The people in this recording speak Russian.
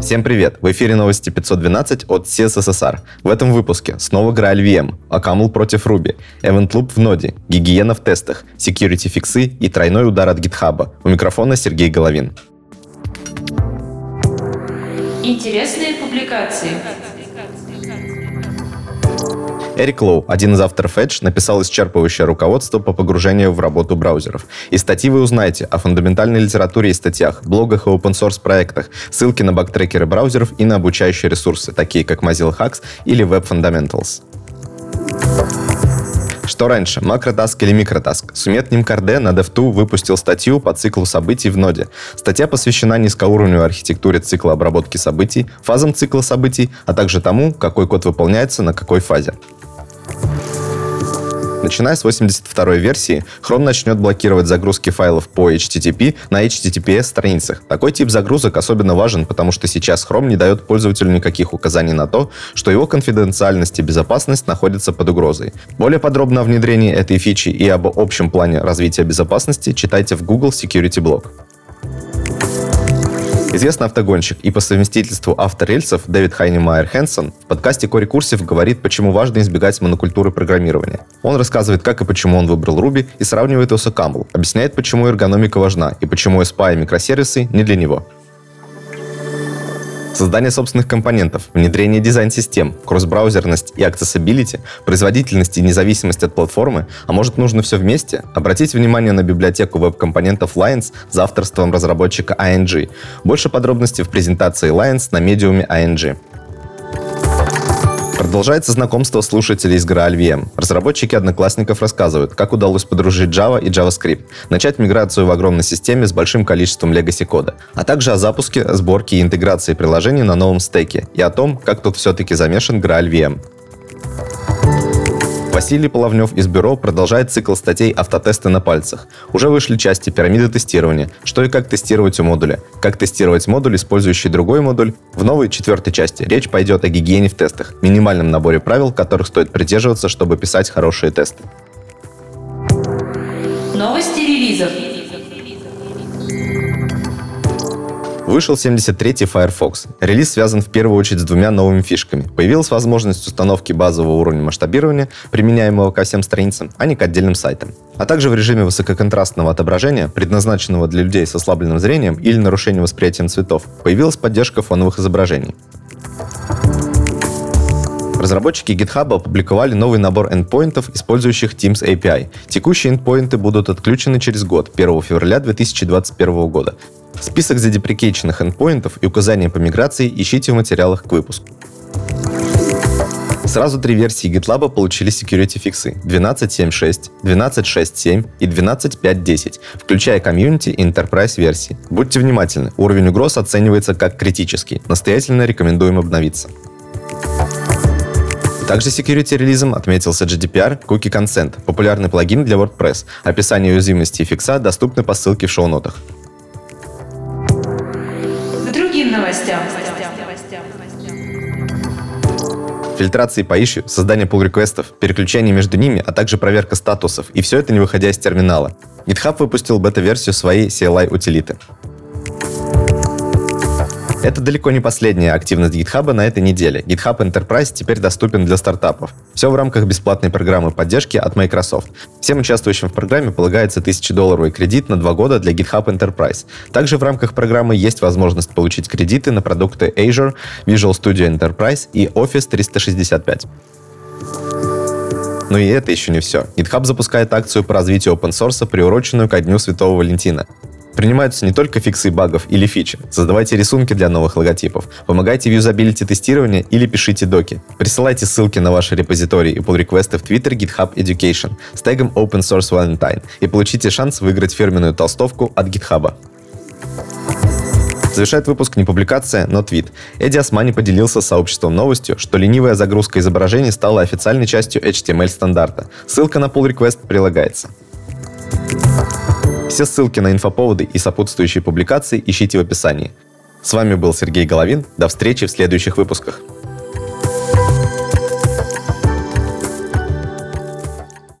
Всем привет! В эфире новости 512 от CSSR. В этом выпуске снова Graal VM, Акамл против Ruby, Event Loop в ноде, гигиена в тестах, security фиксы и тройной удар от GitHub. У микрофона Сергей Головин. Интересные публикации. Эрик Лоу, один из авторов Edge, написал исчерпывающее руководство по погружению в работу браузеров. Из статьи вы узнаете о фундаментальной литературе и статьях, блогах и open-source проектах, ссылки на бактрекеры браузеров и на обучающие ресурсы, такие как Mozilla Hacks или Web Fundamentals. Что раньше, макротаск или микротаск? Сумет Нимкарде на DevTo выпустил статью по циклу событий в ноде. Статья посвящена низкоуровневой архитектуре цикла обработки событий, фазам цикла событий, а также тому, какой код выполняется на какой фазе. Начиная с 82 версии, Chrome начнет блокировать загрузки файлов по HTTP на HTTPS страницах. Такой тип загрузок особенно важен, потому что сейчас Chrome не дает пользователю никаких указаний на то, что его конфиденциальность и безопасность находятся под угрозой. Более подробно о внедрении этой фичи и об общем плане развития безопасности читайте в Google Security Blog. Известный автогонщик и по совместительству автор рельсов Дэвид Хайнемайер Хэнсон в подкасте Кори Курсив говорит, почему важно избегать монокультуры программирования. Он рассказывает, как и почему он выбрал Ruby и сравнивает его с Camel, объясняет, почему эргономика важна и почему SPA и микросервисы не для него создание собственных компонентов, внедрение дизайн-систем, кросс-браузерность и accessibility, производительность и независимость от платформы, а может нужно все вместе? Обратите внимание на библиотеку веб-компонентов Lions за авторством разработчика ING. Больше подробностей в презентации Lions на медиуме ING. Продолжается знакомство слушателей с Graal VM. Разработчики одноклассников рассказывают, как удалось подружить Java и JavaScript, начать миграцию в огромной системе с большим количеством legacy кода, а также о запуске, сборке и интеграции приложений на новом стеке и о том, как тут все-таки замешан Graal VM. Василий Половнев из бюро продолжает цикл статей «Автотесты на пальцах». Уже вышли части пирамиды тестирования, что и как тестировать у модуля, как тестировать модуль, использующий другой модуль. В новой четвертой части речь пойдет о гигиене в тестах, минимальном наборе правил, которых стоит придерживаться, чтобы писать хорошие тесты. Новости релизов. Вышел 73-й Firefox. Релиз связан в первую очередь с двумя новыми фишками. Появилась возможность установки базового уровня масштабирования, применяемого ко всем страницам, а не к отдельным сайтам. А также в режиме высококонтрастного отображения, предназначенного для людей с ослабленным зрением или нарушением восприятием цветов, появилась поддержка фоновых изображений. Разработчики GitHub опубликовали новый набор эндпоинтов, использующих Teams API. Текущие эндпоинты будут отключены через год, 1 февраля 2021 года. Список задеприкейченных эндпоинтов и указания по миграции ищите в материалах к выпуску. Сразу три версии GitLab получили security фиксы 12.7.6, 12.6.7 и 12.5.10, включая комьюнити и enterprise версии. Будьте внимательны, уровень угроз оценивается как критический. Настоятельно рекомендуем обновиться. Также security релизом отметился GDPR Cookie Consent, популярный плагин для WordPress. Описание уязвимости и фикса доступны по ссылке в шоу-нотах новостям. Фильтрации по issue, создание pull-реквестов, переключение между ними, а также проверка статусов. И все это не выходя из терминала. GitHub выпустил бета-версию своей CLI-утилиты. Это далеко не последняя активность GitHub на этой неделе. GitHub Enterprise теперь доступен для стартапов. Все в рамках бесплатной программы поддержки от Microsoft. Всем участвующим в программе полагается 1000-долларовый кредит на 2 года для GitHub Enterprise. Также в рамках программы есть возможность получить кредиты на продукты Azure, Visual Studio Enterprise и Office 365. Но и это еще не все. GitHub запускает акцию по развитию open source, приуроченную ко Дню Святого Валентина. Принимаются не только фиксы багов или фичи. Создавайте рисунки для новых логотипов, помогайте в юзабилити тестирования или пишите доки. Присылайте ссылки на ваши репозитории и pull реквесты в Twitter GitHub Education с тегом Open Source Valentine и получите шанс выиграть фирменную толстовку от GitHub. Завершает выпуск не публикация, но твит. Эдди Османи поделился с сообществом новостью, что ленивая загрузка изображений стала официальной частью HTML стандарта. Ссылка на pull request прилагается. Все ссылки на инфоповоды и сопутствующие публикации ищите в описании. С вами был Сергей Головин. До встречи в следующих выпусках.